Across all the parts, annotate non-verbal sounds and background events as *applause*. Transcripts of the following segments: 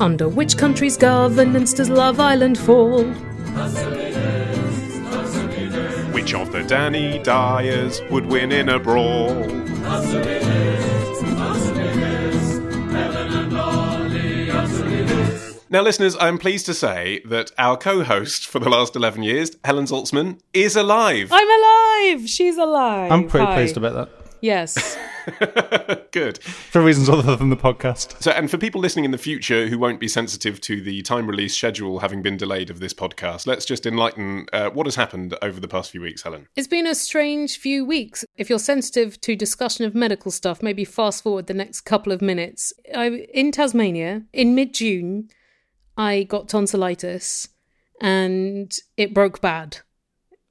Under which country's governance does Love Island fall? Which of the Danny Dyers would win in a brawl? Now, listeners, I'm pleased to say that our co host for the last 11 years, Helen Zaltzman, is alive. I'm alive! She's alive! I'm pretty Hi. pleased about that. Yes. *laughs* *laughs* Good. For reasons other than the podcast. So, and for people listening in the future who won't be sensitive to the time release schedule having been delayed of this podcast, let's just enlighten uh, what has happened over the past few weeks, Helen. It's been a strange few weeks. If you're sensitive to discussion of medical stuff, maybe fast forward the next couple of minutes. I in Tasmania in mid-June, I got tonsillitis and it broke bad.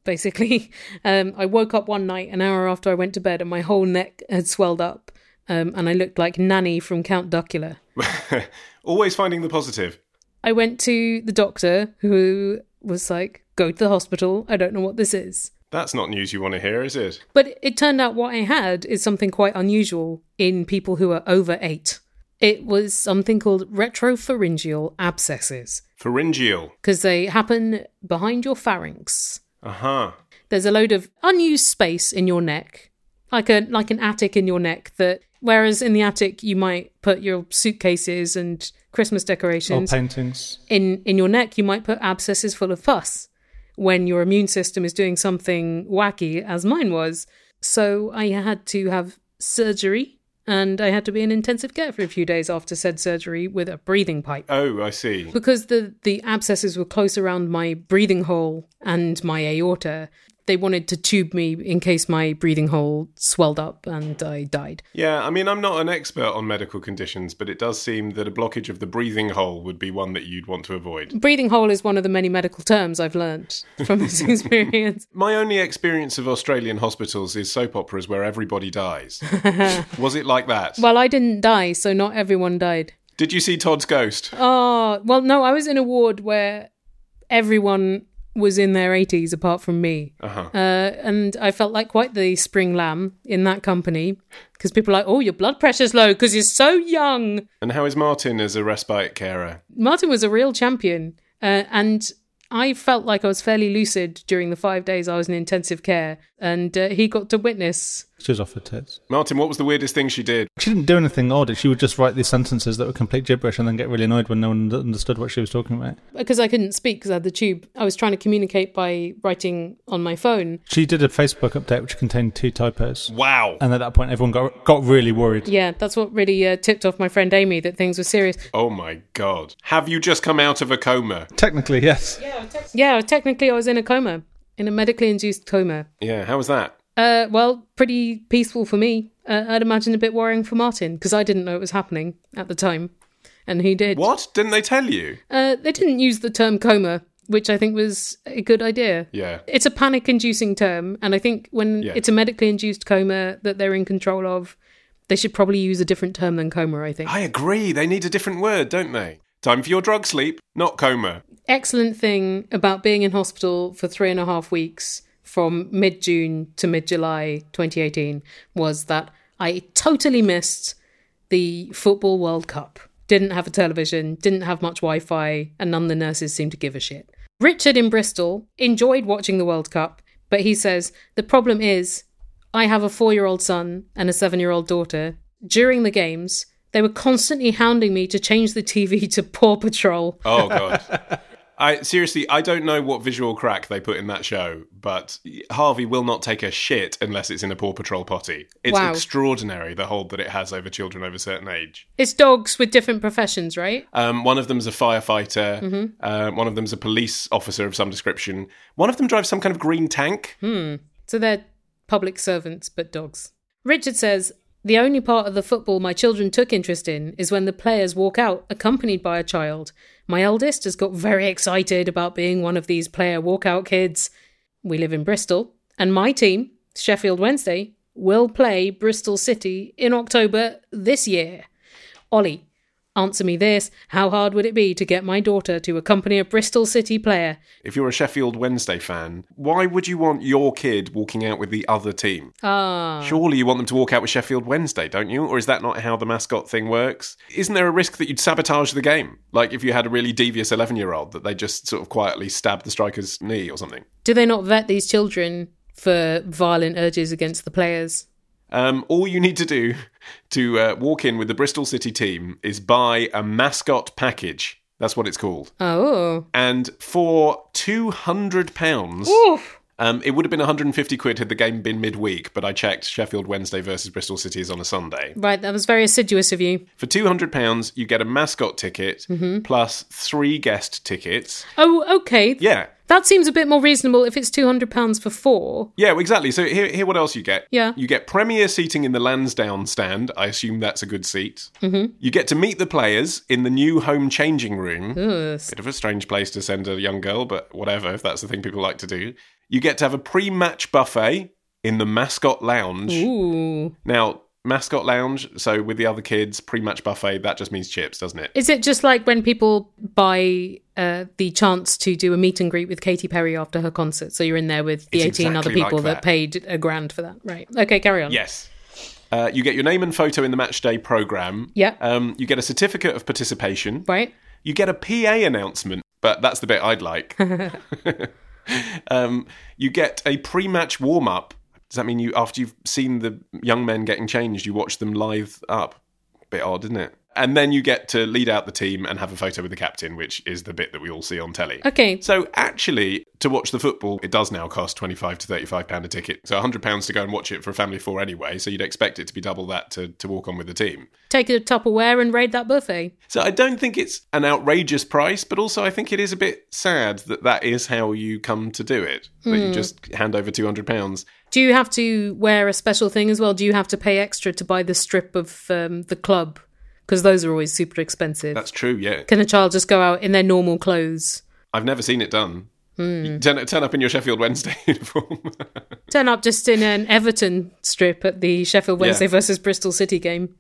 Basically, *laughs* um, I woke up one night an hour after I went to bed and my whole neck had swelled up, um, and I looked like Nanny from Count Duckula. *laughs* Always finding the positive. I went to the doctor who was like, "Go to the hospital. I don't know what this is." That's not news you want to hear, is it? But it turned out what I had is something quite unusual in people who are over eight. It was something called retropharyngeal abscesses Pharyngeal. because they happen behind your pharynx. Uh huh. There's a load of unused space in your neck, like a like an attic in your neck. That whereas in the attic you might put your suitcases and Christmas decorations Or paintings. in in your neck you might put abscesses full of pus when your immune system is doing something wacky as mine was so i had to have surgery and i had to be in intensive care for a few days after said surgery with a breathing pipe Oh, I see. because the the abscesses were close around my breathing hole and my aorta they wanted to tube me in case my breathing hole swelled up and i died Yeah, I mean, I'm not an expert on medical conditions, but it does seem that a blockage of the breathing hole would be one that you'd want to avoid. breathing hole is one of the many medical terms i've learned from this *laughs* experience My only experience of Australian hospitals is soap operas where everybody dies. *laughs* Was it like that? Well, I didn't die, so not everyone died. Did you see Todd's ghost? Oh, well, no, I was in a ward where everyone was in their 80s apart from me. Uh-huh. Uh, and I felt like quite the spring lamb in that company because people are like, oh, your blood pressure's low because you're so young. And how is Martin as a respite carer? Martin was a real champion. Uh, and I felt like I was fairly lucid during the five days I was in intensive care. And uh, he got to witness She was off her tits. Martin, what was the weirdest thing she did? She didn't do anything odd. She would just write these sentences that were complete gibberish and then get really annoyed when no one understood what she was talking about. because I couldn't speak because I had the tube. I was trying to communicate by writing on my phone. She did a Facebook update which contained two typos. Wow. And at that point, everyone got got really worried. Yeah, that's what really uh, tipped off my friend Amy that things were serious. Oh my god. Have you just come out of a coma? Technically, yes. Yeah, technically I was in a coma, in a medically induced coma. Yeah, how was that? Uh, well, pretty peaceful for me. Uh, I'd imagine a bit worrying for Martin because I didn't know it was happening at the time, and he did. What? Didn't they tell you? Uh, they didn't use the term coma, which I think was a good idea. Yeah. It's a panic-inducing term, and I think when Yeah. it's a medically induced coma that they're in control of, they should probably use a different term than coma. I think. I agree. They need a different word, don't they? Time for your drug sleep, not coma. excellent thing about being in hospital for three and a half weeks from mid June to mid July 2018 was that I totally missed the Football World Cup. Didn't have a television, didn't have much Wi Fi, and none of the nurses seemed to give a shit. Richard in Bristol enjoyed watching the World Cup, but he says the problem is I have a four year old son and a seven year old daughter. During the games, they were constantly hounding me to change the TV to Paw Patrol. Oh god. *laughs* I seriously, I don't know what visual crack they put in that show, but Harvey will not take a shit unless it's in a Paw Patrol potty. It's Wow. extraordinary the hold that it has over children over a certain age. It's dogs with different professions, right? Um, one of them's a firefighter. Mm-hmm. Uh, one of them's a police officer of some description. One of them drives some kind of green tank. So they're public servants, but dogs. Richard says, The only part of the football my children took interest in is when the players walk out accompanied by a child. My eldest has got very excited about being one of these player walkout kids. We live in Bristol, and my team, Sheffield Wednesday, will play Bristol City in October this year. Ollie, answer me this. How hard would it be to get my daughter to accompany a Bristol City player? If you're a Sheffield Wednesday fan, why would you want your kid walking out with the other team? Ah. Surely you want them to walk out with Sheffield Wednesday, don't you? Or is that not how the mascot thing works? Isn't there a risk that you'd sabotage the game? Like if you had a really devious 11 year old that they just sort of quietly stab the striker's knee or something? Do they not vet these children for violent urges against the players? Um, all you need to do to uh, walk in with the Bristol City team is buy a mascot package. That's what it's called. Oh. And for £200, Oof. Um, it would have been 150 quid had the game been midweek, but I checked Sheffield Wednesday versus Bristol City is on a Sunday. Right, that was very assiduous of you. For £200, you get a mascot ticket plus three guest tickets. Oh, okay. Yeah. That seems a bit more reasonable if it's £200 for four. Yeah, exactly. So here, here, what else you get? Yeah. You get premier seating in the Lansdown stand. I assume that's a good seat. Mm-hmm. You get to meet the players in the new home changing room. Ugh. Bit of a strange place to send a young girl, but whatever, if that's the thing people like to do. You get to have a pre match buffet in the mascot lounge. Ooh. Now, mascot lounge, so with the other kids, pre match buffet, that just means chips, doesn't it? Is it just like when people buy uh, the chance to do a meet and greet with Katy Perry after her concert? So you're in there with the It's 18 other people like that. that. paid a grand for that. Right. Okay, carry on. Yes. Uh, you get your name and photo in the match day program. Yeah. Um, you get a certificate of participation. Right? You get a PA announcement, but that's the bit I'd like. *laughs* *laughs* um, you get a pre-match warm-up. Does that mean you, after you've seen the young men getting changed, you watch them live up? Bit odd, isn't it? And then you get to lead out the team and have a photo with the captain, which is the bit that we all see on telly. Okay. So actually, to watch the football, it does now cost twenty-five to thirty-five pound a ticket. So hundred pounds to go and watch it for a family of four anyway. So you'd expect it to be double that to, to walk on with the team. Take a Tupperware and raid that buffet. So I don't think it's an outrageous price, but also I think it is a bit sad that that is how you come to do it. That you just hand over two hundred pounds. Do you have to wear a special thing as well? Do you have to pay extra to buy the strip of um, the club? Because those are always super expensive. That's true. Yeah, Can a child just go out in their normal clothes? I've never seen it done. You turn, turn up in your Sheffield Wednesday *laughs* uniform. Turn up just in an Everton strip at the Sheffield Wednesday Yeah. versus Bristol City game.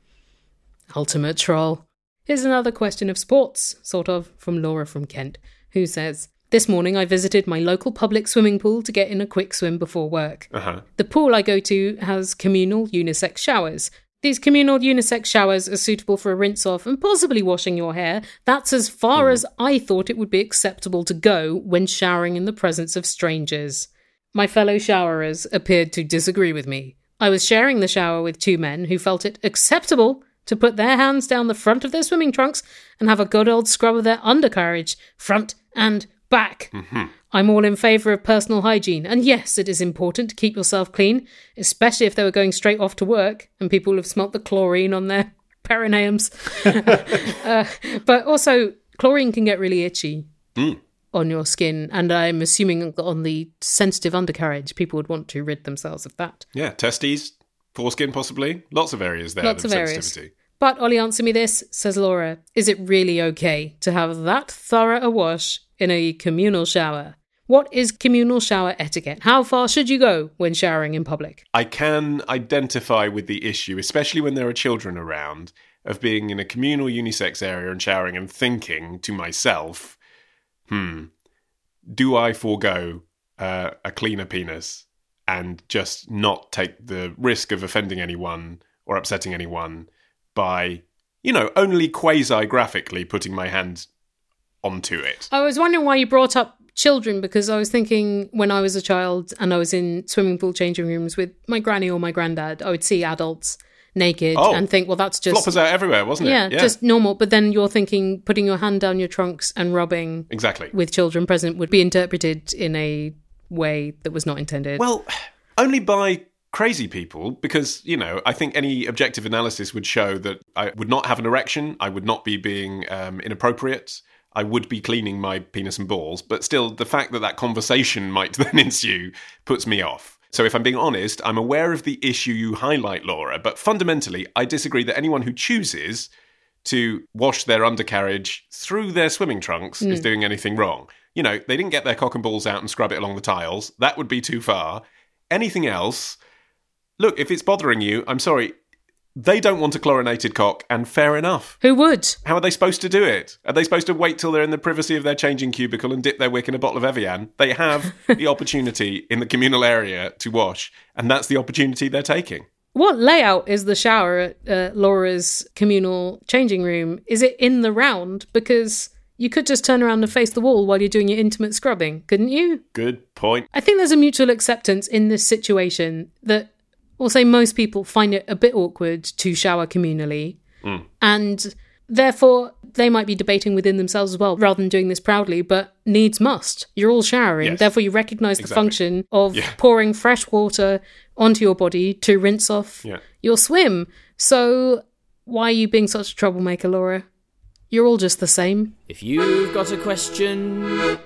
Ultimate troll. Here's another question of sports, sort of, from Laura from Kent, who says This morning I visited my local public swimming pool to get in a quick swim before work. uh-huh. The pool I go to has communal unisex showers. These communal unisex showers are suitable for a rinse off and possibly washing your hair. That's as far hmm. as I thought it would be acceptable to go when showering in the presence of strangers. My fellow showerers appeared to disagree with me. I was sharing the shower with two men who felt it acceptable to put their hands down the front of their swimming trunks and have a good old scrub of their undercarriage, front and back. Mm-hmm. I'm all in favour of personal hygiene, and yes, it is important to keep yourself clean, especially if they were going straight off to work and people have smelt the chlorine on their *laughs* perineums. *laughs* uh, but also, chlorine can get really itchy on your skin, and I'm assuming on the sensitive undercarriage, people would want to rid themselves of that. Yeah, testes, foreskin, possibly. Lots of areas there. Lots of areas. sensitivity. But Ollie, answer me this, says Laura. Is it really okay to have that thorough a wash in a communal shower? What is communal shower etiquette? How far should you go when showering in public? I can identify with the issue, especially when there are children around, of being in a communal unisex area and showering and thinking to myself, hmm, do I forego uh, a cleaner penis and just not take the risk of offending anyone or upsetting anyone by, you know, only quasi graphically putting my hand onto it? I was wondering why you brought up children because I was thinking when I was a child and I was in swimming pool changing rooms with my granny or my granddad, I would see adults naked Oh. and think, well, that's just. Floppers out everywhere, wasn't it? yeah, it? just normal. But then you're thinking putting your hand down your trunks and rubbing exactly. with children present would be interpreted in a way that was not intended. Well, *sighs* only by crazy people, because, you know, I think any objective analysis would show that I would not have an erection, I would not be being um, inappropriate, I would be cleaning my penis and balls, but still, the fact that that conversation might *laughs* then ensue puts me off. So, if I'm being honest, I'm aware of the issue you highlight, Laura, but fundamentally, I disagree that anyone who chooses to wash their undercarriage through their swimming trunks is hmm. doing anything wrong. You know, they didn't get their cock and balls out and scrub it along the tiles. That would be too far. Anything else, look, if it's bothering you, I'm sorry. They don't want a chlorinated cock, and fair enough. Who would? How are they supposed to do it? Are they supposed to wait till they're in the privacy of their changing cubicle and dip their wick in a bottle of Evian? They have *laughs* the opportunity in the communal area to wash, and that's the opportunity they're taking. What layout is the shower at uh, Laura's communal changing room? Is it in the round? Because you could just turn around and face the wall while you're doing your intimate scrubbing, couldn't you? Good point. I think there's a mutual acceptance in this situation that we'll say most people find it a bit awkward to shower communally. Mm. And therefore, they might be debating within themselves as well, rather than doing this proudly, but needs must. You're all showering. Yes. Therefore, you recognize the Exactly. function of Yeah. pouring fresh water onto your body to rinse off Yeah. your swim. So, why are you being such a troublemaker, Laura? You're all just the same. If you've got a question,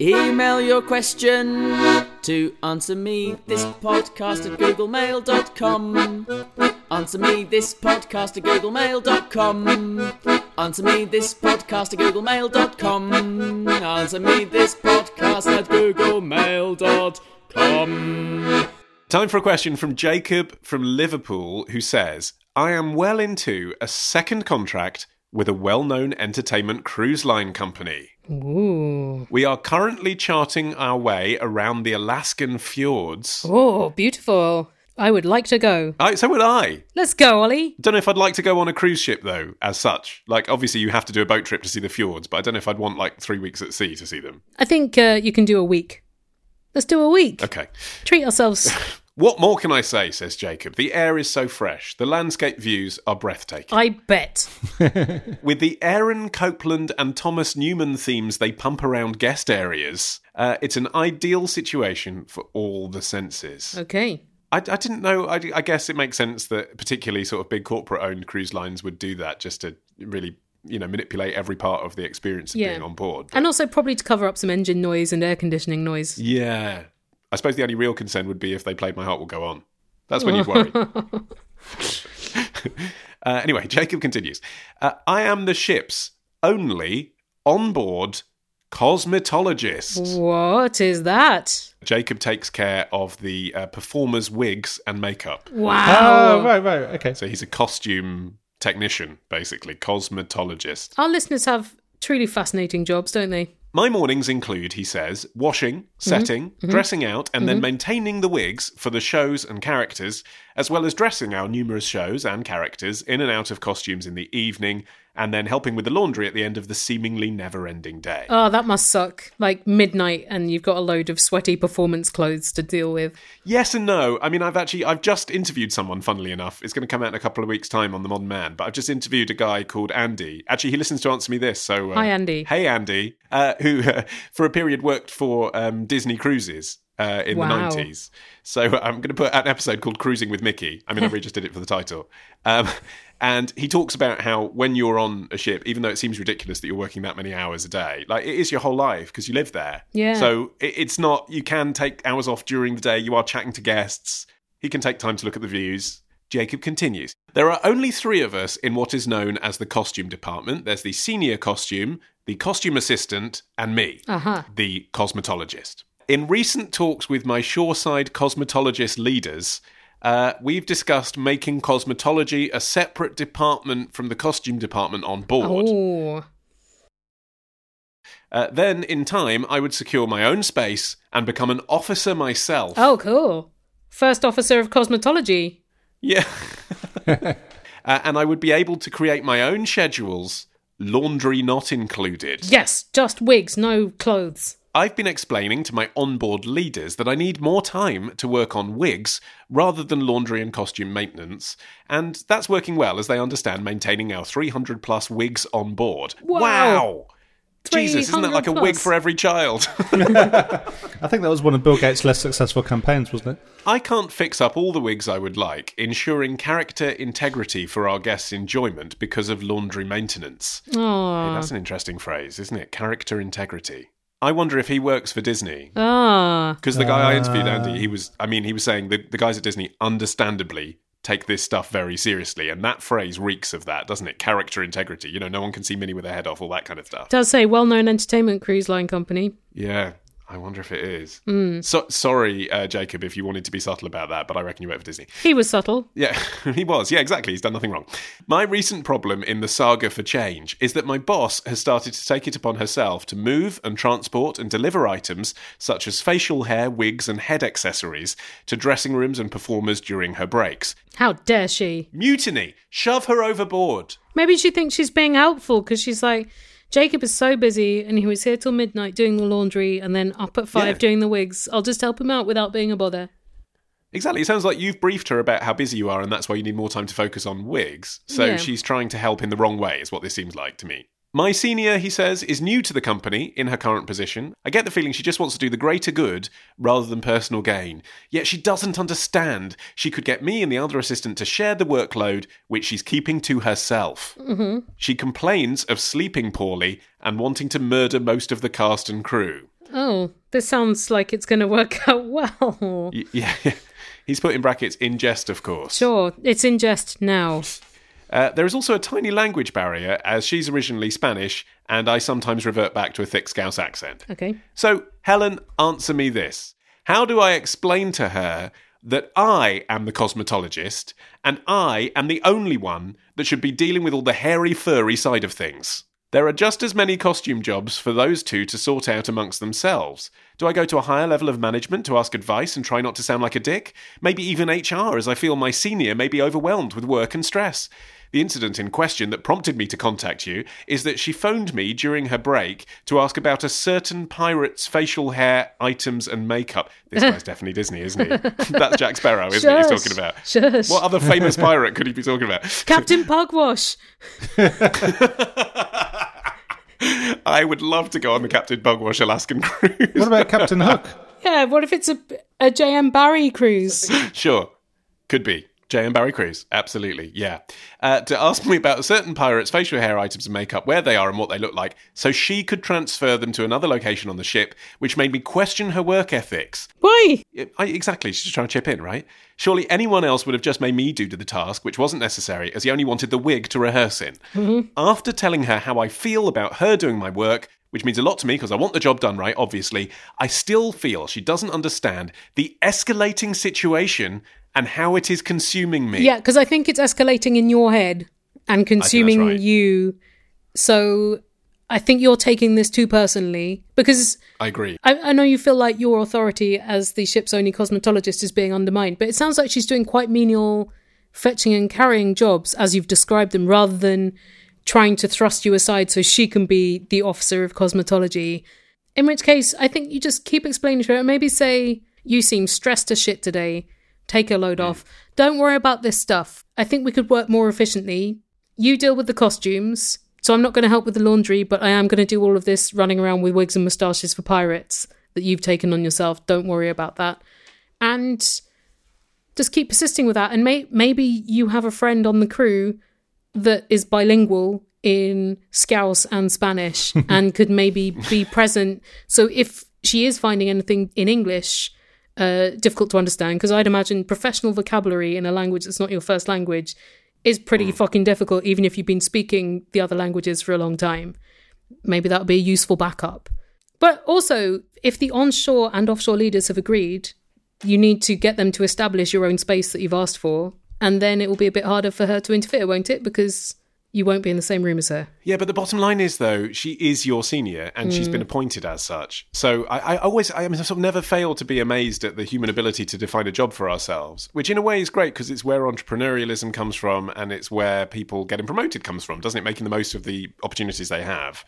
email your question to answer me this podcast at googlemail.com. Answer me this podcast at googlemail.com. Answer me this podcast at googlemail.com. Answer me this podcast at googlemail.com. Time for a question from Jacob from Liverpool who says, I am well into a second contract with a well known entertainment cruise line company. Ooh. We are currently charting our way around the Alaskan fjords. Oh, beautiful. I would like to go. I, so would I. Let's go, Ollie. Don't know if I'd like to go on a cruise ship though, as such. Like, obviously, you have to do a boat trip to see the fjords, but I don't know if I'd want like three weeks at sea to see them. I think uh, you can do a week. Let's do a week. Okay. Treat ourselves. *laughs* What more can I say, says Jacob. The air is so fresh. The landscape views are breathtaking. I bet. *laughs* With the Aaron Copland and Thomas Newman themes they pump around guest areas, uh, it's an ideal situation for all the senses. Okay. I, I didn't know. I, I guess it makes sense that particularly sort of big corporate owned cruise lines would do that just to really, you know, manipulate every part of the experience of Yeah. being on board. And also probably to cover up some engine noise and air conditioning noise. yeah. I suppose the only real concern would be if they played My Heart Will Go On. That's when you'd worry. *laughs* uh, anyway, Jacob continues uh, I am the ship's only on board cosmetologist. What is that? Jacob takes care of the uh, performers' wigs and makeup. Wow. Oh, right, right. Okay. So he's a costume technician, basically, cosmetologist. Our listeners have truly fascinating jobs, don't they? My mornings include, he says, washing, mm-hmm. setting, mm-hmm. dressing out, and then mm-hmm. maintaining the wigs for the shows and characters, as well as dressing our numerous shows and characters in and out of costumes in the evening, and then helping with the laundry at the end of the seemingly never ending day. Oh, that must suck. Like midnight and you've got a load of sweaty performance clothes to deal with. Yes and no. I mean, I've actually I've just interviewed someone. Funnily enough, it's going to come out in a couple of weeks' time on the Modern Mann. But I've just interviewed a guy called Andy. Actually, he listens to Answer Me This. So uh, Hi, Andy. Hey, Andy. Uh, who *laughs* for a period worked for um, Disney Cruises. Uh, in Wow. the 90s. So I'm going to put out an episode called Cruising with Mickey. I mean, I *laughs* really just did it for the title. Um, and he talks about how when you're on a ship, even though it seems ridiculous that you're working that many hours a day, like it is your whole life because you live there. Yeah. So it, it's not, you can take hours off during the day. You are chatting to guests. He can take time to look at the views. Jacob continues. There are only three of us in what is known as the costume department. There's the senior costume, the costume assistant, and me, Aha. the cosmetologist. In recent talks with my shoreside cosmetologist leaders, uh, we've discussed making cosmetology a separate department from the costume department on board. Oh. Uh, then, in time, I would secure my own space and become an officer myself. Oh, cool. First officer of cosmetology. Yeah. *laughs* uh, and I would be able to create my own schedules, laundry not included. Yes, just wigs, no clothes. I've been explaining to my onboard leaders that I need more time to work on wigs rather than laundry and costume maintenance, and that's working well as they understand maintaining our 300 plus wigs on board. Wow. Jesus, isn't that like a wig for every child? *laughs* I think that was one of Bill Gates' less successful campaigns, wasn't it? I can't fix up all the wigs I would like, ensuring character integrity for our guests' enjoyment because of laundry maintenance. Hey, Oh. that's an interesting phrase, isn't it? Character integrity. I wonder if he works for Disney. Ah. Because the guy I interviewed, Andy, he was, I mean, he was saying the, the guys at Disney understandably take this stuff very seriously. And that phrase reeks of that, doesn't it? Character integrity. You know, no one can see Minnie with her head off, all that kind of stuff. Does say well known entertainment cruise line company. Yeah. I wonder if it is. Hmm. So, sorry, uh, Jacob, if you wanted to be subtle about that, but I reckon you work for Disney. He was subtle. Yeah, *laughs* he was. Yeah, exactly. He's done nothing wrong. My recent problem in the saga for change is that my boss has started to take it upon herself to move and transport and deliver items such as facial hair, wigs, and head accessories to dressing rooms and performers during her breaks. How dare she? Mutiny! Shove her overboard! Maybe she thinks she's being helpful because she's like, Jacob is so busy and he was here till midnight doing the laundry and then up at five Yeah. doing the wigs. I'll just help him out without being a bother. Exactly. It sounds like you've briefed her about how busy you are, and that's why you need more time to focus on wigs. So Yeah. she's trying to help in the wrong way, is what this seems like to me. My senior, he says, is new to the company in her current position. I get the feeling she just wants to do the greater good rather than personal gain. Yet she doesn't understand. She could get me and the other assistant to share the workload, which she's keeping to herself. Mm-hmm. She complains of sleeping poorly and wanting to murder most of the cast and crew. Oh, this sounds like it's going to work *laughs* out well. Y- yeah. *laughs* He's put in brackets in jest, of course. Sure, it's in jest now. Uh, there is also a tiny language barrier, as she's originally Spanish, and I sometimes revert back to a thick Scouse accent. Okay. So, Helen, answer me this. How do I explain to her that I am the cosmetologist, and I am the only one that should be dealing with all the hairy, furry side of things? There are just as many costume jobs for those two to sort out amongst themselves. Do I go to a higher level of management to ask advice and try not to sound like a dick? Maybe even HR, as I feel my senior may be overwhelmed with work and stress. The incident in question that prompted me to contact you is that she phoned me during her break to ask about a certain pirate's facial hair, items, and makeup. This guy's *laughs* definitely Disney, isn't he? *laughs* That's Jack Sparrow, isn't he? He's talking about. Shush. What other famous *laughs* pirate could he be talking about? Captain Pugwash. I would love to go on the Captain Pugwash Alaskan cruise. What about Captain Hook? Yeah, what if it's a, a J.M. Barrie cruise? Sure. Could be. J.M. Barrie Cruz, Absolutely. Yeah. Uh, to ask me about certain pirates' facial hair items and makeup, where they are and what they look like, so she could transfer them to another location on the ship, which made me question her work ethics. Why? I, exactly. She's just trying to chip in, right? Surely anyone else would have just made me do the task, which wasn't necessary, as he only wanted the wig to rehearse in. After telling her how I feel about her doing my work, which means a lot to me because I want the job done right, obviously, I still feel she doesn't understand the escalating situation and how it is consuming me. Yeah, because I think it's escalating in your head and consuming right. you. So I think you're taking this too personally because I agree. I, I know you feel like your authority as the ship's only cosmetologist is being undermined, but it sounds like she's doing quite menial fetching and carrying jobs as you've described them rather than trying to thrust you aside so she can be the officer of cosmetology. In which case, I think you just keep explaining to her and maybe say, You seem stressed as shit today. Take a load hmm. off. Don't worry about this stuff. I think we could work more efficiently. You deal with the costumes. So I'm not going to help with the laundry, but I am going to do all of this running around with wigs and moustaches for pirates that you've taken on yourself. Don't worry about that. And just keep persisting with that. And may- maybe you have a friend on the crew that is bilingual in Scouse and Spanish *laughs* and could maybe be present. So if she is finding anything in English uh, difficult to understand, because I'd imagine professional vocabulary in a language that's not your first language is pretty fucking difficult, even if you've been speaking the other languages for a long time. Maybe that would be a useful backup. But also, if the onshore and offshore leaders have agreed, you need to get them to establish your own space that you've asked for, and then it will be a bit harder for her to interfere, won't it? Because you won't be in the same room as her. Yeah, but the bottom line is though she is your senior and she's been mm. appointed as such. So I, I always, I, mean, I sort of never fail to be amazed at the human ability to define a job for ourselves, which in a way is great because it's where entrepreneurialism comes from and it's where people getting promoted comes from, doesn't it? Making the most of the opportunities they have.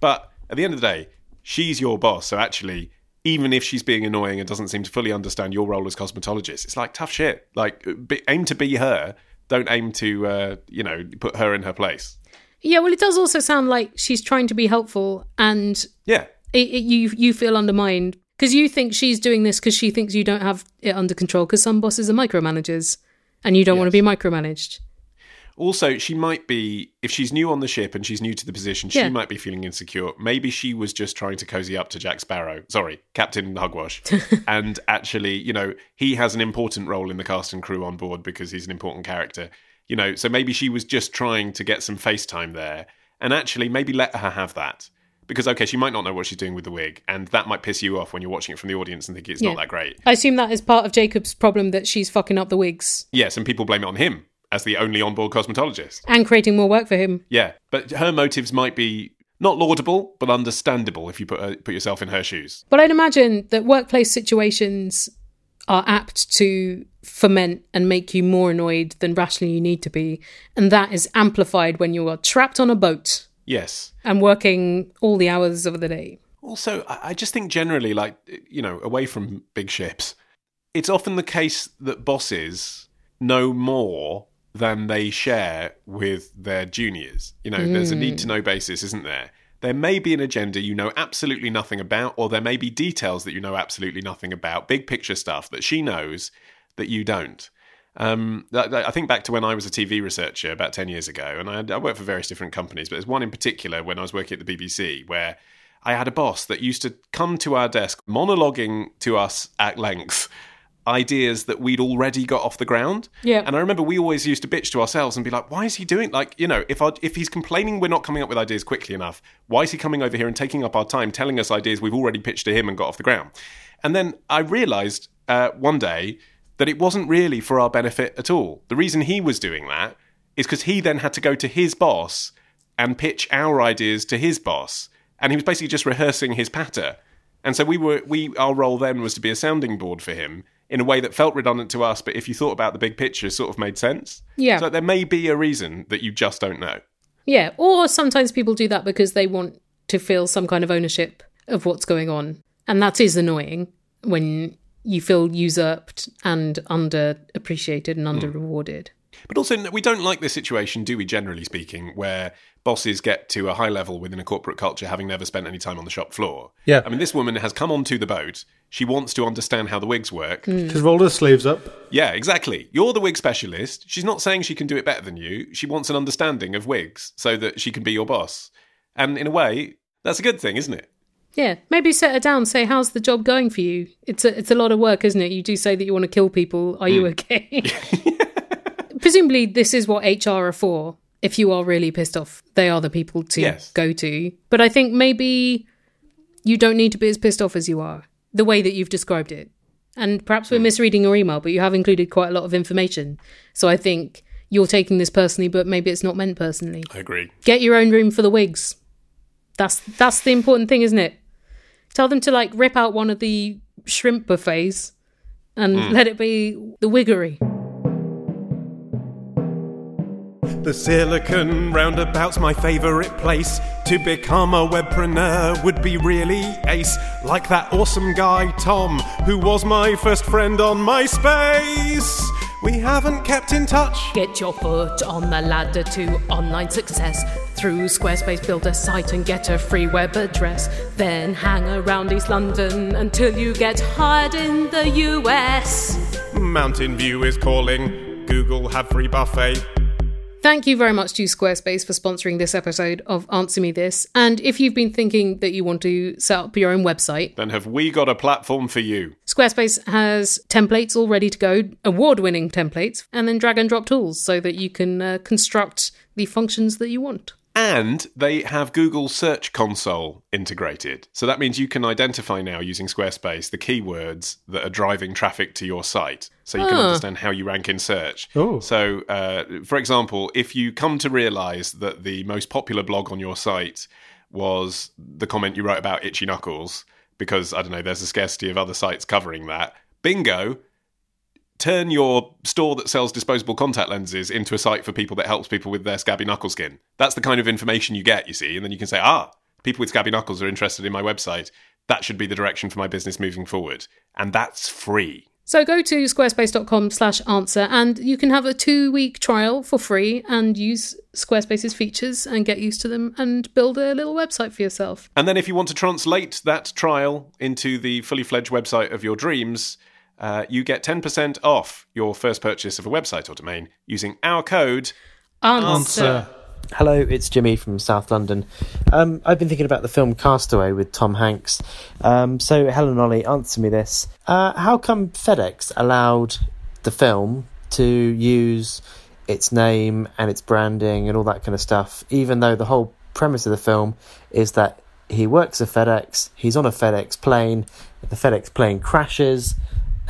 But at the end of the day, she's your boss, so actually. Even if she's being annoying and doesn't seem to fully understand your role as cosmetologist, it's like tough shit. Like, be, aim to be her. Don't aim to, uh, you know, put her in her place. Yeah, well, it does also sound like she's trying to be helpful, and Yeah, it, it, you you feel undermined because you think she's doing this because she thinks you don't have it under control. Because some bosses are micromanagers, and you don't want to be micromanaged. Also, she might be, if she's new on the ship and she's new to the position, she Yeah. might be feeling insecure. Maybe she was just trying to cozy up to Jack Sparrow. Sorry, Captain Hugwash. *laughs* and actually, you know, he has an important role in the cast and crew on board because he's an important character. You know, so maybe she was just trying to get some FaceTime there. And actually, maybe let her have that. because okay, she might not know what she's doing with the wig, and that might piss you off when you're watching it from the audience and think it's Yeah. not that great. I assume that is part of Jacob's problem that she's fucking up the wigs Yes, and people blame it on him as the only on-board cosmetologist. and creating more work for him. Yeah, but her motives might be not laudable, but understandable if you put uh, put yourself in her shoes. But I'd imagine that workplace situations are apt to ferment and make you more annoyed than rationally you need to be. And that is amplified when you are trapped on a boat Yes. and working all the hours of the day. Also, I I just think generally, like, you know, away from big ships, it's often the case that bosses know more than they share with their juniors. You know, there's a need to know basis, isn't there? There may be an agenda you know absolutely nothing about, or there may be details that you know absolutely nothing about, big picture stuff that she knows that you don't. Um, I think back to when I was a TV researcher about 10 years ago, and I, had, I worked for various different companies, but there's one in particular when I was working at the BBC where I had a boss that used to come to our desk monologuing to us at length ideas that we'd already got off the ground. Yeah. And I remember we always used to bitch to ourselves and be like, why is he doing like, you know, if our, if he's complaining we're not coming up with ideas quickly enough, why is he coming over here and taking up our time telling us ideas we've already pitched to him and got off the ground? And then I realized uh, one day that it wasn't really for our benefit at all. The reason he was doing that is because he then had to go to his boss and pitch our ideas to his boss. And he was basically just rehearsing his patter. And so we were we our role then was to be a sounding board for him in a way that felt redundant to us, but if you thought about the big picture, it sort of made sense. Yeah. So there may be a reason that you just don't know. Yeah, or sometimes people do that because they want to feel some kind of ownership of what's going on. And that is annoying when you feel usurped and underappreciated and hmm. under rewarded. But also, we don't like this situation, do we, generally speaking, where bosses get to a high level within a corporate culture having never spent any time on the shop floor. Yeah. I mean, this woman has come onto the boat. She wants to understand how the wigs work. Mm. She's rolled her sleeves up. Yeah, exactly. You're the wig specialist. She's not saying she can do it better than you. She wants an understanding of wigs so that she can be your boss. And in a way, that's a good thing, isn't it? Yeah, maybe set her down. Say, "How's the job going for you?" It's a it's a lot of work, isn't it? You do say that you want to kill people. Are you mm. okay? *laughs* Presumably, this is what HR are for. If you are really pissed off, they are the people to Yes. go to. But I think maybe you don't need to be as pissed off as you are. The way that you've described it, and perhaps we're hmm. misreading your email, but you have included quite a lot of information. So I think you're taking this personally, but maybe it's not meant personally. I agree. Get your own room for the wigs. That's that's the important thing, isn't it? Tell them to like rip out one of the shrimp buffets and hmm. let it be the wiggery. The Silicon Roundabout's my favourite place. To become a webpreneur would be really ace. Like that awesome guy, Tom, who was my first friend on MySpace. We haven't kept in touch. Get your foot on the ladder to online success. Through Squarespace, build a site and get a free web address. Then hang around East London until you get hired in the US. Mountain View is calling. Google have free buffet. Thank you very much to Squarespace for sponsoring this episode of Answer Me This. And if you've been thinking that you want to set up your own website, Then have we got a platform for you? Squarespace has templates all ready to go, award winning templates, and then drag and drop tools so that you can uh, construct the functions that you want. And they have Google Search Console integrated. So that means you can identify now using Squarespace the keywords that are driving traffic to your site. So you can understand how you rank in search. Oh. So, uh, for example, if you come to realize that the most popular blog on your site was the comment you wrote about Itchy Knuckles, because, I don't know, there's a scarcity of other sites covering that, bingo, turn your store that sells disposable contact lenses into a site for people that helps people with their scabby knuckle skin. That's the kind of information you get, you see, and then you can say, ah, people with scabby knuckles are interested in my website. That should be the direction for my business moving forward. And that's free. So go to squarespace.com slash answer and you can have a two week trial for free and use Squarespace's features and get used to them and build a little website for yourself. And then if you want to translate that trial into the fully fledged website of your dreams, uh, you get 10% off your first purchase of a website or domain using our code. Answer. Answer. Hello, it's Jimmy from South London. Um, I've been thinking about the film Castaway with Tom Hanks. Um, so, Helen Ollie, answer me this. Uh, how come FedEx allowed the film to use its name and its branding and all that kind of stuff, even though the whole premise of the film is that he works at FedEx. He's on a FedEx plane. The FedEx plane crashes,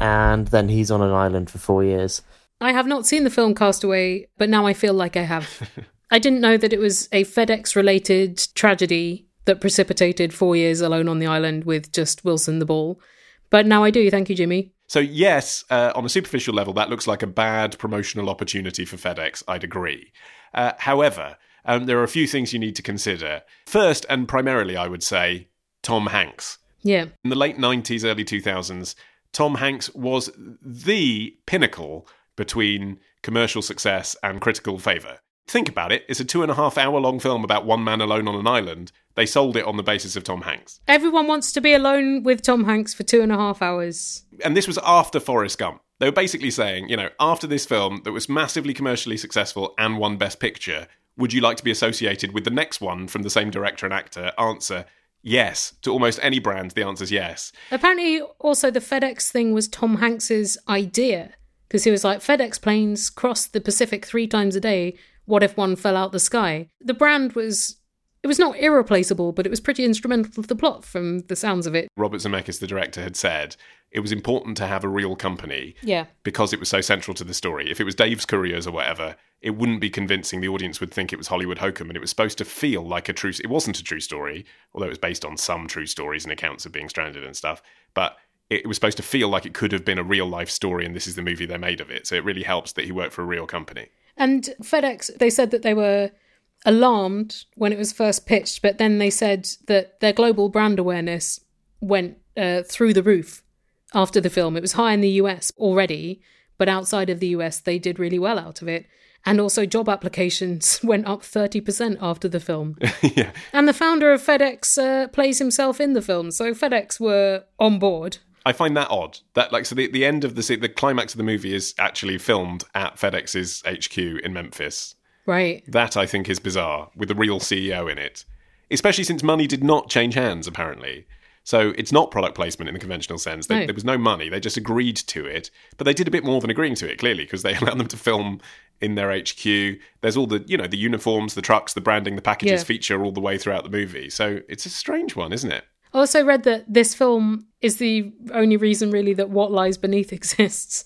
and then he's on an island for four years. I have not seen the film Castaway, but now I feel like I have. *laughs* I didn't know that it was a FedEx related tragedy that precipitated four years alone on the island with just Wilson the ball. But now I do. Thank you, Jimmy. So, yes, uh, on a superficial level, that looks like a bad promotional opportunity for FedEx. I'd agree. Uh, however, um, there are a few things you need to consider. First, and primarily, I would say, Tom Hanks. Yeah. In the late 90s, early 2000s, Tom Hanks was the pinnacle between commercial success and critical favour. Think about it. It's a two and a half hour long film about one man alone on an island. They sold it on the basis of Tom Hanks. Everyone wants to be alone with Tom Hanks for two and a half hours. And this was after Forrest Gump. They were basically saying, you know, after this film that was massively commercially successful and won Best Picture, would you like to be associated with the next one from the same director and actor? Answer yes. To almost any brand, the answer is yes. Apparently, also the FedEx thing was Tom Hanks's idea because he was like, FedEx planes cross the Pacific three times a day. What if one fell out the sky? The brand was. It was not irreplaceable, but it was pretty instrumental to the plot from the sounds of it. Robert Zemeckis, the director, had said it was important to have a real company Yeah. because it was so central to the story. If it was Dave's Couriers or whatever, it wouldn't be convincing. The audience would think it was Hollywood hokum, and it was supposed to feel like a true. It wasn't a true story, although it was based on some true stories and accounts of being stranded and stuff. But it was supposed to feel like it could have been a real life story, and this is the movie they made of it. So it really helps that he worked for a real company. And FedEx, they said that they were alarmed when it was first pitched, but then they said that their global brand awareness went uh, through the roof after the film. It was high in the US already, but outside of the US, they did really well out of it. And also, job applications *laughs* went up 30% after the film. *laughs* yeah, And the founder of FedEx uh, plays himself in the film. So FedEx were on board. I find that odd. That like so the, the end of the the climax of the movie is actually filmed at FedEx's HQ in Memphis. Right. That I think is bizarre with the real CEO in it, especially since money did not change hands apparently. So it's not product placement in the conventional sense. They, No. There was no money. They just agreed to it, but they did a bit more than agreeing to it clearly because they *laughs* allowed them to film in their HQ. There's all the you know the uniforms, the trucks, the branding, the packages Yeah. feature all the way throughout the movie. So it's a strange one, isn't it? I also read that this film is the only reason, really, that What Lies Beneath *laughs* exists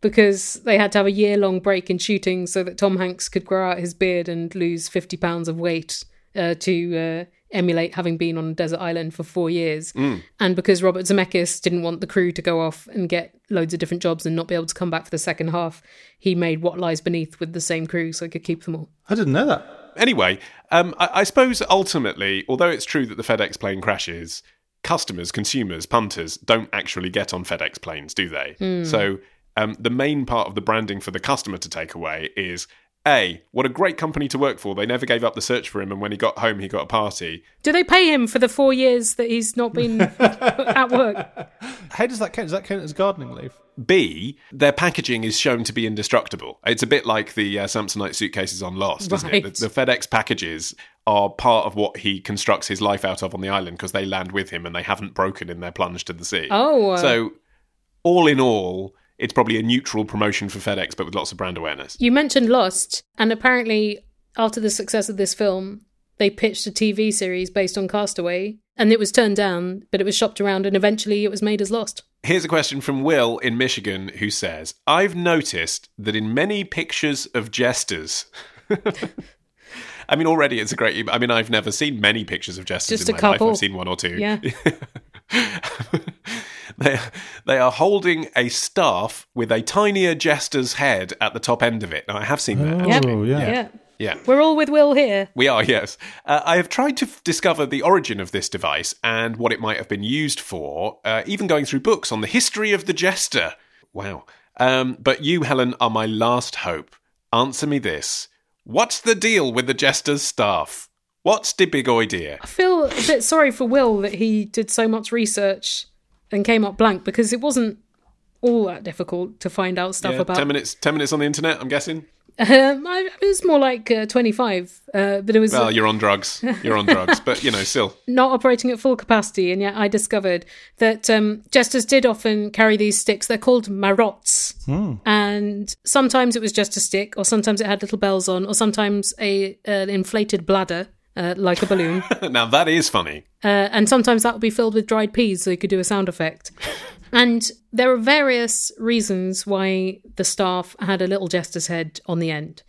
because they had to have a year long break in shooting so that Tom Hanks could grow out his beard and lose 50 pounds of weight uh, to uh, emulate having been on a desert island for four years. And because Robert Zemeckis didn't want the crew to go off and get loads of different jobs and not be able to come back for the second half, he made What Lies Beneath with the same crew so he could keep them all. I didn't know that. Anyway, um, I, I suppose ultimately, although it's true that the FedEx plane crashes, customers, consumers, punters don't actually get on FedEx planes, do they? So um, the main part of the branding for the customer to take away is A, what a great company to work for. They never gave up the search for him, and when he got home, he got a party. Do they pay him for the four years that he's not been *laughs* at work? How does that count? Does that count as gardening leave? B, their packaging is shown to be indestructible. It's a bit like the uh, Samsonite suitcases on Lost, isn't it? The, the FedEx packages are part of what he constructs his life out of on the island because they land with him and they haven't broken in their plunge to the sea. Oh, uh, so all in all, it's probably a neutral promotion for FedEx, but with lots of brand awareness. You mentioned Lost, and apparently, after the success of this film, they pitched a TV series based on Castaway, and it was turned down, but it was shopped around, and eventually it was made as Lost. Here's a question from Will in Michigan who says, I've noticed that in many pictures of jesters. *laughs* I mean, already it's a great. I mean, I've never seen many pictures of jesters Just in a my couple. life. I've seen one or two. Yeah. *laughs* *laughs* they, they are holding a staff with a tinier jester's head at the top end of it. Now, I have seen that. Yeah. actually. Oh, yeah. Yeah. Yeah. We're all with Will here. We are, yes. Uh, I have tried to f- discover the origin of this device and what it might have been used for, uh, even going through books on the history of the jester. Wow. Um, but you, Helen, are my last hope. Answer me this What's the deal with the jester's staff? What's the big idea? I feel a bit sorry for Will that he did so much research and came up blank because it wasn't all that difficult to find out stuff Yeah, about. ten minutes. Ten minutes on the internet. I'm guessing. Um, I, it was more like uh, 25, uh, but it was Well, you're on drugs. You're on drugs, but you know, still. *laughs* not operating at full capacity, and yet I discovered that um, jesters did often carry these sticks. They're called marottes, and sometimes it was just a stick, or sometimes it had little bells on, or sometimes a an inflated bladder, uh, like a balloon. *laughs* now that is funny. Uh, and sometimes that would be filled with dried peas so you could do a sound effect. and there are various reasons why the staff had a little jester's head on the end.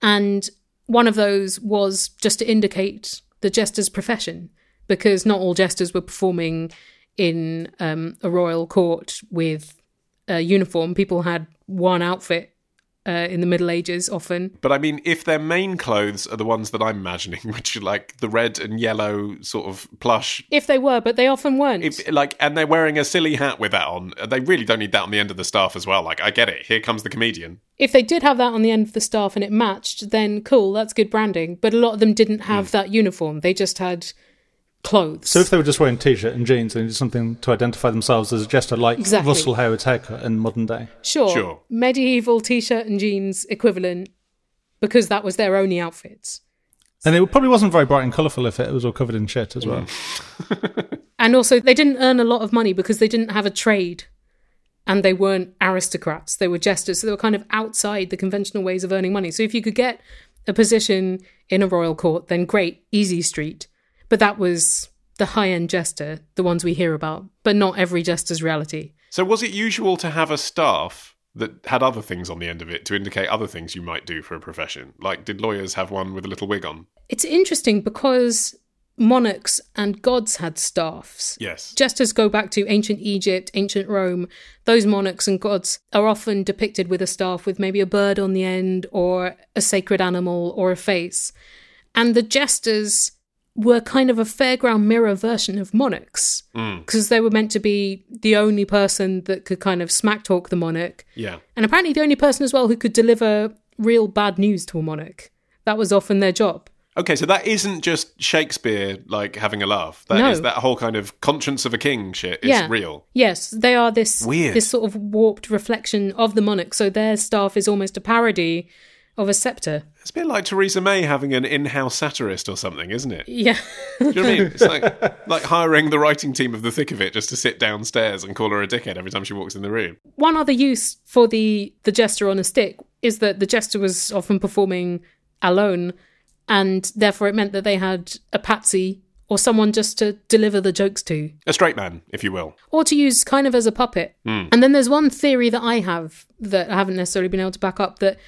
And one of those was just to indicate the jester's profession, because not all jesters were performing in um, a royal court with a uniform. People had one outfit uh, in the Middle Ages often. But I mean, if their main clothes are the ones that I'm imagining, *laughs* which are like the red and yellow sort of plush, If they were, but they often weren't. if like, and they're wearing a silly hat with that on, they really don't need that on the end of the staff as well. Like, I get it. Here comes the comedian. if they did have that on the end of the staff and it matched, then cool, that's good branding. But a lot of them didn't have that uniform. They just had clothes. So if they were just wearing t-shirt and jeans and did something to identify themselves as a jester, like Exactly. Russell Howard's haircut in modern day. sure, Sure. medieval t-shirt and jeans equivalent because that was their only outfits. And it probably wasn't very bright and colourful if it was all covered in shit as well. *laughs* And also they didn't earn a lot of money because they didn't have a trade. And they weren't aristocrats. They were jesters. So they were kind of outside the conventional ways of earning money. So if you could get a position in a royal court, then great, easy street. But that was the high end jester, the ones we hear about, but not every jester's reality. So, was it usual to have a staff that had other things on the end of it to indicate other things you might do for a profession? Like, did lawyers have one with a little wig on? It's interesting because monarchs and gods had staffs. Yes. Jesters go back to ancient Egypt, ancient Rome. Those monarchs and gods are often depicted with a staff with maybe a bird on the end or a sacred animal or a face. And the jesters were kind of a fairground mirror version of monarchs mm. because they were meant to be the only person that could kind of smack talk the monarch Yeah. and apparently the only person as well who could deliver real bad news to a monarch. That was often their job. Okay, so that isn't just Shakespeare like having a laugh. That is No. that whole kind of conscience of a king shit is yeah. real. Yes, they are this Weird. this sort of warped reflection of the monarch. So their staff is almost a parody of a scepter. It's a bit like Theresa May having an in-house satirist or something, isn't it? Yeah. Do you know what I mean? It's like like hiring the writing team of the thick of it just to sit downstairs and call her a dickhead every time she walks in the room. One other use for the the jester on a stick is that the jester was often performing alone and therefore it meant that they had a patsy or someone just to deliver the jokes to. A straight man, if you will. or to use kind of as a puppet. Hmm. And then there's one theory that I have that I haven't necessarily been able to back up that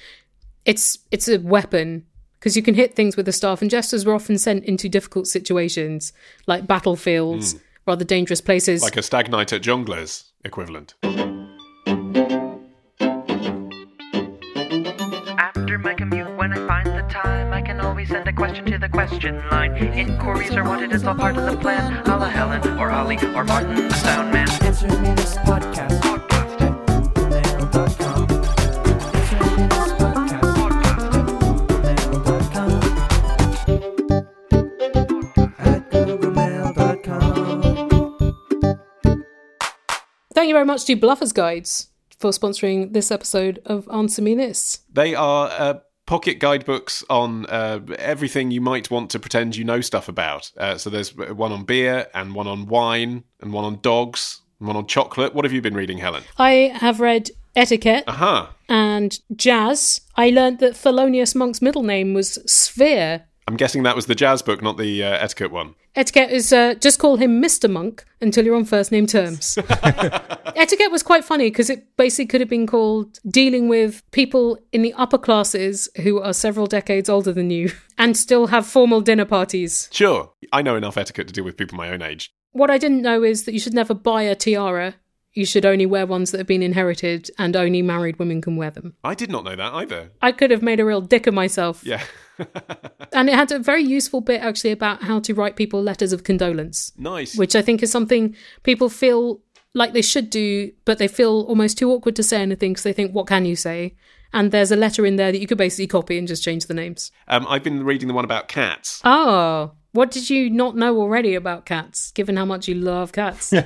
it's it's a weapon because you can hit things with the staff and jesters were often sent into difficult situations like battlefields, hmm. rather dangerous places. Like a stag night at Jongleurs equivalent. After my commute, when I find the time, I can always send a question to the question line. Inquiries are wanted, it's all part of the plan. A la Helen, or Ollie, or Martin the Sound Man. Answer me this podcast. Thank you very much to Bluffers Guides for sponsoring this episode of Answer Me This. They are uh, pocket guidebooks on uh, everything you might want to pretend you know stuff about. Uh, so there's one on beer, and one on wine, and one on dogs, and one on chocolate. What have you been reading, Helen? I have read Etiquette Aha. and Jazz. I learned that Thelonious Monk's middle name was Sphere. I'm guessing that was the jazz book, not the uh, etiquette one. Etiquette is uh, just call him Mr. Monk until you're on first name terms. *laughs* Etiquette was quite funny because it basically could have been called dealing with people in the upper classes who are several decades older than you *laughs* and still have formal dinner parties. Sure. I know enough etiquette to deal with people my own age. What I didn't know is that you should never buy a tiara. You should only wear ones that have been inherited and only married women can wear them. I did not know that either. I could have made a real dick of myself. Yeah. *laughs* And it had a very useful bit actually about how to write people letters of condolence. nice. which I think is something people feel like they should do, but they feel almost too awkward to say anything because they think, what can you say? And there's a letter in there that you could basically copy and just change the names. Um, I've been reading the one about cats. Oh, what did you not know already about cats, given how much you love cats? *laughs*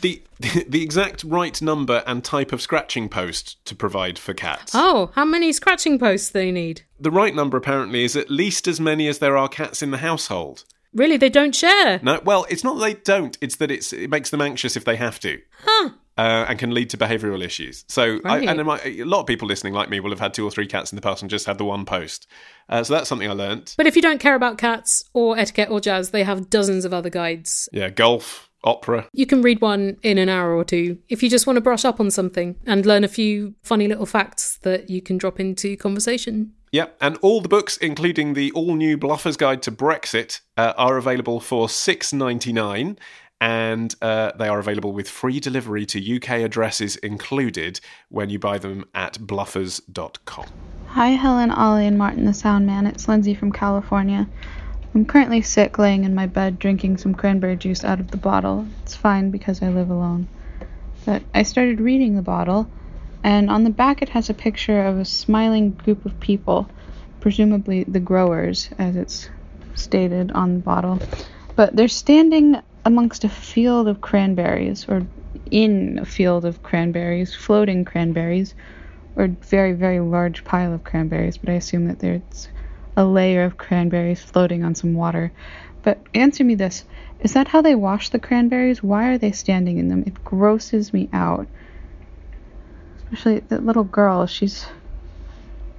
The *laughs* the exact right number and type of scratching post to provide for cats. oh, how many scratching posts they need? The right number apparently is at least as many as there are cats in the household. Really, they don't share. No, well, it's not that they don't. It's that it's it makes them anxious if they have to. Huh. Uh, and can lead to behavioural issues. So, Right. I, and my, a lot of people listening, like me, will have had two or three cats in the past and just had the one post. Uh, so that's something I learnt. But if you don't care about cats or etiquette or jazz, they have dozens of other guides. Yeah, golf, opera. You can read one in an hour or two if you just want to brush up on something and learn a few funny little facts that you can drop into conversation. Yep, and all the books, including the all-new Bluffer's Guide to Brexit, uh, are available for six ninety nine, and uh, they are available with free delivery to UK addresses included when you buy them at bluffers.com. Hi, Helen, Ollie, and Martin the Sound Man. It's Lindsay from California. I'm currently sick, laying in my bed drinking some cranberry juice out of the bottle. It's fine because I live alone. But I started reading the bottle, and on the back it has a picture of a smiling group of people, presumably the growers, as it's stated on the bottle. But they're standing amongst a field of cranberries, or in a field of cranberries, floating cranberries, or very, very large pile of cranberries, but I assume that there's a layer of cranberries floating on some water. But answer me this is that how they wash the cranberries? Why are they standing in them? It grosses me out. Especially that little girl, she's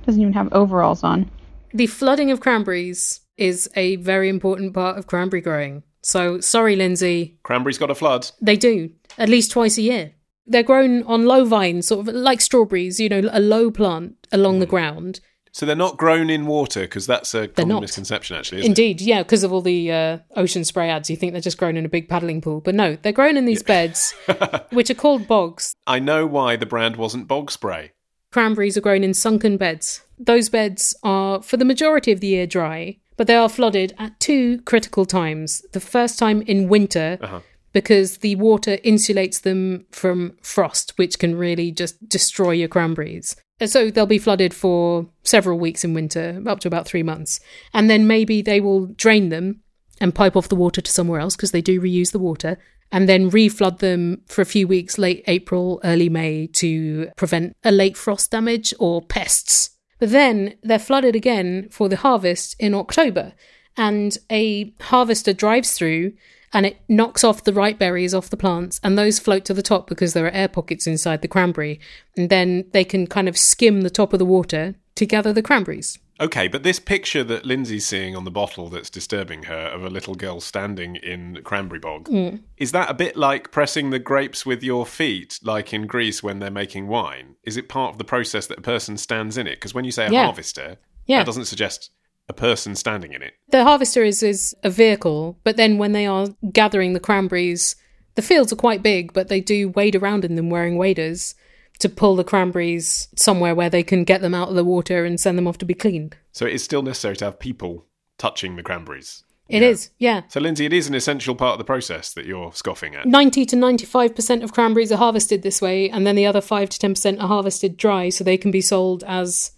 doesn't even have overalls on. The flooding of cranberries is a very important part of cranberry growing. So, sorry, Lindsay, Cranberry's got a flood. they do at least twice a year. They're grown on low vines, sort of like strawberries, you know, a low plant along the ground. So they're not grown in water because that's a common misconception, actually. Isn't Indeed, yeah, because of all the uh, ocean spray ads, you think they're just grown in a big paddling pool. But no, they're grown in these beds, *laughs* which are called bogs. I know why the brand wasn't bog spray. Cranberries are grown in sunken beds. Those beds are, for the majority of the year, dry, but they are flooded at two critical times. The first time in winter, uh-huh. because the water insulates them from frost, which can really just destroy your cranberries. And So they'll be flooded for several weeks in winter, up to about three months. And then maybe they will drain them and pipe off the water to somewhere else because they do reuse the water and then reflood them for a few weeks late April, early May to prevent a late frost damage or pests. But then they're flooded again for the harvest in October and a harvester drives through and it knocks off the ripe berries off the plants and those float to the top because there are air pockets inside the cranberry and then they can kind of skim the top of the water to gather the cranberries. Okay, but this picture that Lindsay's seeing on the bottle that's disturbing her of a little girl standing in cranberry bog, hmm. is that a bit like pressing the grapes with your feet, like in Greece when they're making wine? Is it part of the process that a person stands in it? Because when you say a Yeah. harvester, Yeah. that doesn't suggest a person standing in it. The harvester is, is a vehicle, but then when they are gathering the cranberries, the fields are quite big, but they do wade around in them wearing waders to pull the cranberries somewhere where they can get them out of the water and send them off to be cleaned. So it is still necessary to have people touching the cranberries. It is, yeah. So, Lindsay, it is an essential part of the process that you're scoffing at. 90 to 95% of cranberries are harvested this way, and then the other 5 to 10% are harvested dry, so they can be sold as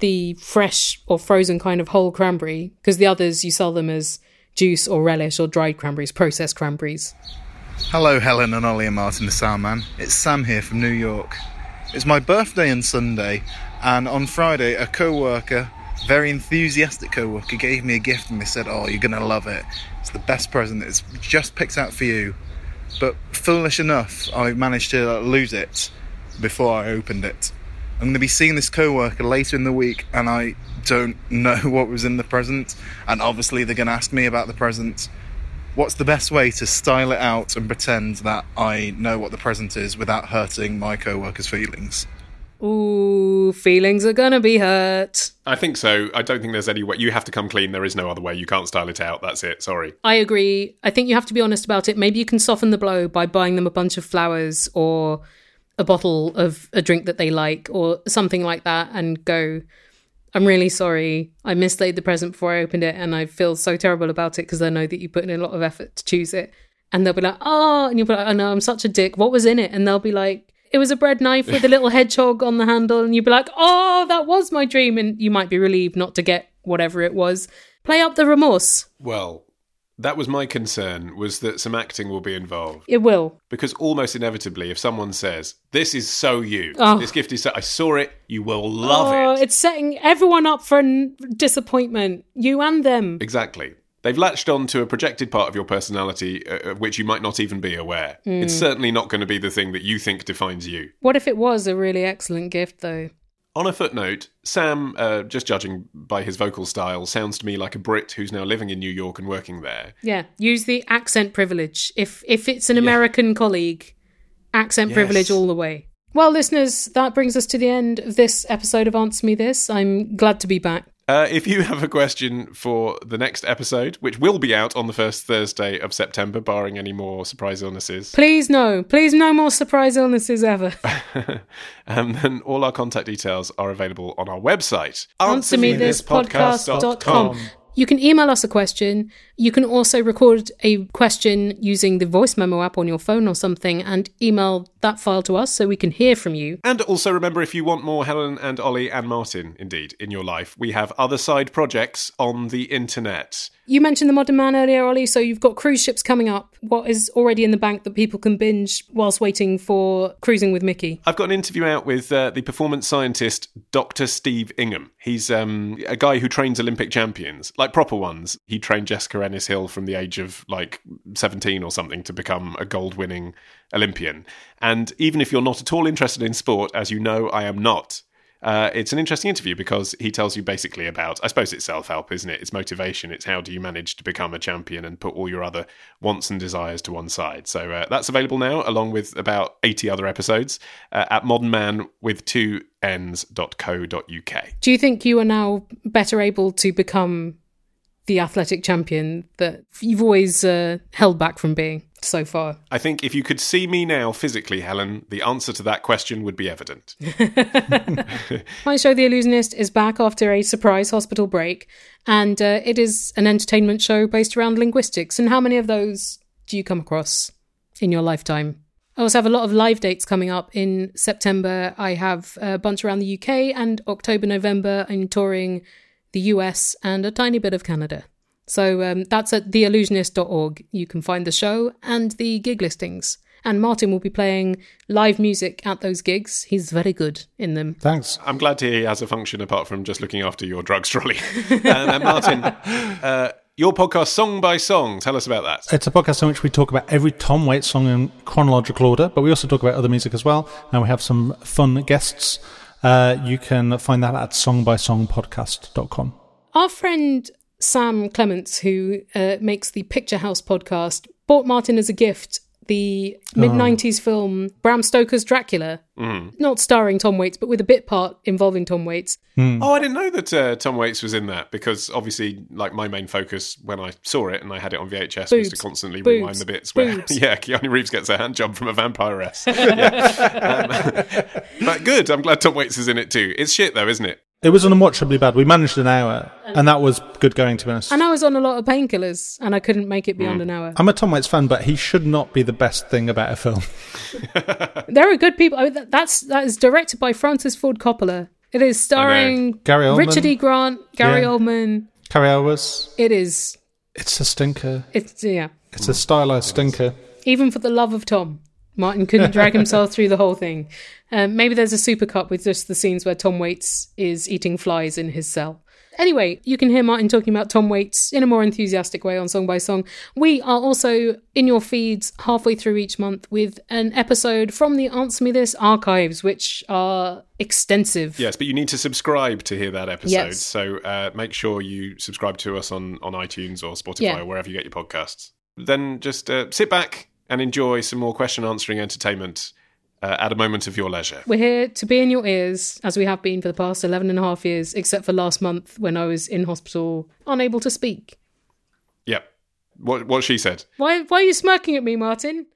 the fresh or frozen kind of whole cranberry, because the others you sell them as juice or relish or dried cranberries, processed cranberries. Hello, Helen and Ollie and Martin the Sound Man. It's Sam here from New York. It's my birthday on Sunday, and on Friday, a co worker, very enthusiastic co worker, gave me a gift and they said, Oh, you're gonna love it. It's the best present, it's just picked out for you. But foolish enough, I managed to lose it before I opened it. I'm going to be seeing this co worker later in the week, and I don't *laughs* know what was in the present. And obviously, they're going to ask me about the present. What's the best way to style it out and pretend that I know what the present is without hurting my co worker's feelings? Ooh, feelings are gonna be hurt. I think so. I don't think there's any way. You have to come clean. There is no other way. You can't style it out. That's it. Sorry. I agree. I think you have to be honest about it. Maybe you can soften the blow by buying them a bunch of flowers or a bottle of a drink that they like or something like that and go, I'm really sorry. I mislaid the present before I opened it and I feel so terrible about it because I know that you put in a lot of effort to choose it. And they'll be like, oh, and you'll be like, oh no, I'm such a dick. What was in it? And they'll be like, it was a bread knife with a little *laughs* hedgehog on the handle. And you'd be like, oh, that was my dream. And you might be relieved not to get whatever it was. Play up the remorse. Well, that was my concern. Was that some acting will be involved? It will. Because almost inevitably, if someone says, "This is so you," Oh. this gift is so, I saw it. You will love oh, it. It's setting everyone up for n- disappointment, you and them. Exactly. They've latched on to a projected part of your personality uh, of which you might not even be aware. Mm. It's certainly not going to be the thing that you think defines you. What if it was a really excellent gift, though? On a footnote, Sam, uh, just judging by his vocal style, sounds to me like a Brit who's now living in New York and working there. Yeah, use the accent privilege. If if it's an American colleague, accent Yes. privilege all the way. Well, listeners, that brings us to the end of this episode of Answer Me This. I'm glad to be back. Uh, if you *laughs* have a question for the next episode, which will be out on the first Thursday of September, barring any more surprise illnesses, Please no, please no more surprise illnesses ever. and *laughs* then all our contact details are available on our website, Answer me this podcast.com. AnswerMeThisPodcast.com. You can email us a question. You can also record a question using the voice memo app on your phone or something and email that file to us so we can hear from you. And also remember, if you want more Helen and Ollie and Martin, indeed, in your life, we have other side projects on the internet. You mentioned the Modern Mann earlier, Ollie, so you've got cruise ships coming up. What is already in the bank that people can binge whilst waiting for Cruising with Mickey? I've got an interview out with uh, the performance scientist Dr. Steve Ingham. He's um, a guy who trains Olympic champions, like proper ones. He trained Jessica Ennis Hill from the age of like 17 or something to become a gold winning Olympian. And even if you're not at all interested in sport, as you know, I am not. Uh, it's an interesting interview because he tells you basically about, I suppose it's self help, isn't it? It's motivation. It's how do you manage to become a champion and put all your other wants and desires to one side. So uh, that's available now, along with about 80 other episodes uh, at modernman with two ns.co.uk. Do you think you are now better able to become the athletic champion that you've always uh, held back from being so far? I think if you could see me now physically, Helen, the answer to that question would be evident. *laughs* *laughs* My show, The Allusionist, is back after a surprise hospital break, and uh, it is an entertainment show based around linguistics. And how many of those do you come across in your lifetime? I also have a lot of live dates coming up in September. I have a bunch around the UK, and October, November, I'm touring the US and a tiny bit of Canada. So um, that's at theallusionist.org. You can find the show and the gig listings. And Martin will be playing live music at those gigs. He's very good in them. Thanks. I'm glad to hear he has a function apart from just looking after your drugs trolley. um, *laughs* and Martin, *laughs* uh, your podcast, Song by Song, tell us about that. It's a podcast in which we talk about every Tom Waits song in chronological order, but we also talk about other music as well, and we have some fun guests. Uh, you can find that at songbysongpodcast.com. Our friend Sam Clements, who uh, makes the Picture House podcast, bought Martin as a gift the mid 90s film Bram Stoker's Dracula, not starring Tom Waits, but with a bit part involving Tom Waits. Oh, I didn't know that uh, Tom Waits was in that because obviously, like my main focus when I saw it and I had it on VHS was to constantly Boobs. rewind the bits where, Boobs. *laughs* yeah, Keanu Reeves gets a hand job from a vampiress. *laughs* Yeah. Um, *laughs* but good, I'm glad Tom Waits is in it too. It's shit though, isn't it? It was unwatchably bad. We managed an hour, and that was good going, to be honest. And I was on a lot of painkillers, and I couldn't make it beyond mm. an hour. I'm a Tom Waits fan, but he should not be the best thing about a film. *laughs* There are good people. I mean, that- that's that is directed by Francis Ford Coppola. It is starring Gary Oldman. Richard E. Grant, Gary Yeah. Oldman. Cary Elwes, It is. it's a stinker. It's yeah. It's a stylized stinker. Even for the love of Tom, Martin couldn't drag himself through the whole thing. Um, maybe there's a super supercut with just the scenes where Tom Waits is eating flies in his cell. Anyway, you can hear Martin talking about Tom Waits in a more enthusiastic way on Song by Song. We are also in your feeds halfway through each month with an episode from the Answer Me This archives, which are extensive. Yes, but you need to subscribe to hear that episode. Yes. So uh, make sure you subscribe to us on, on iTunes or Spotify Yeah. or wherever you get your podcasts. Then just uh, sit back and enjoy some more question answering entertainment uh, at a moment of your leisure. We're here to be in your ears, as we have been for the past 11 and a half years, except for last month when I was in hospital, unable to speak. Yep. What, what she said. Why, why are you smirking at me, Martin?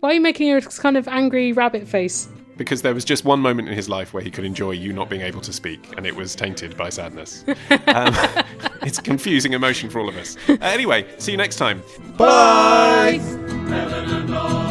Why are you making a kind of angry rabbit face? Because there was just one moment in his life where he could enjoy you not being able to speak, and it was tainted by sadness. *laughs* um, *laughs* it's a confusing emotion for all of us. Uh, anyway, see you next time. Bye. Helen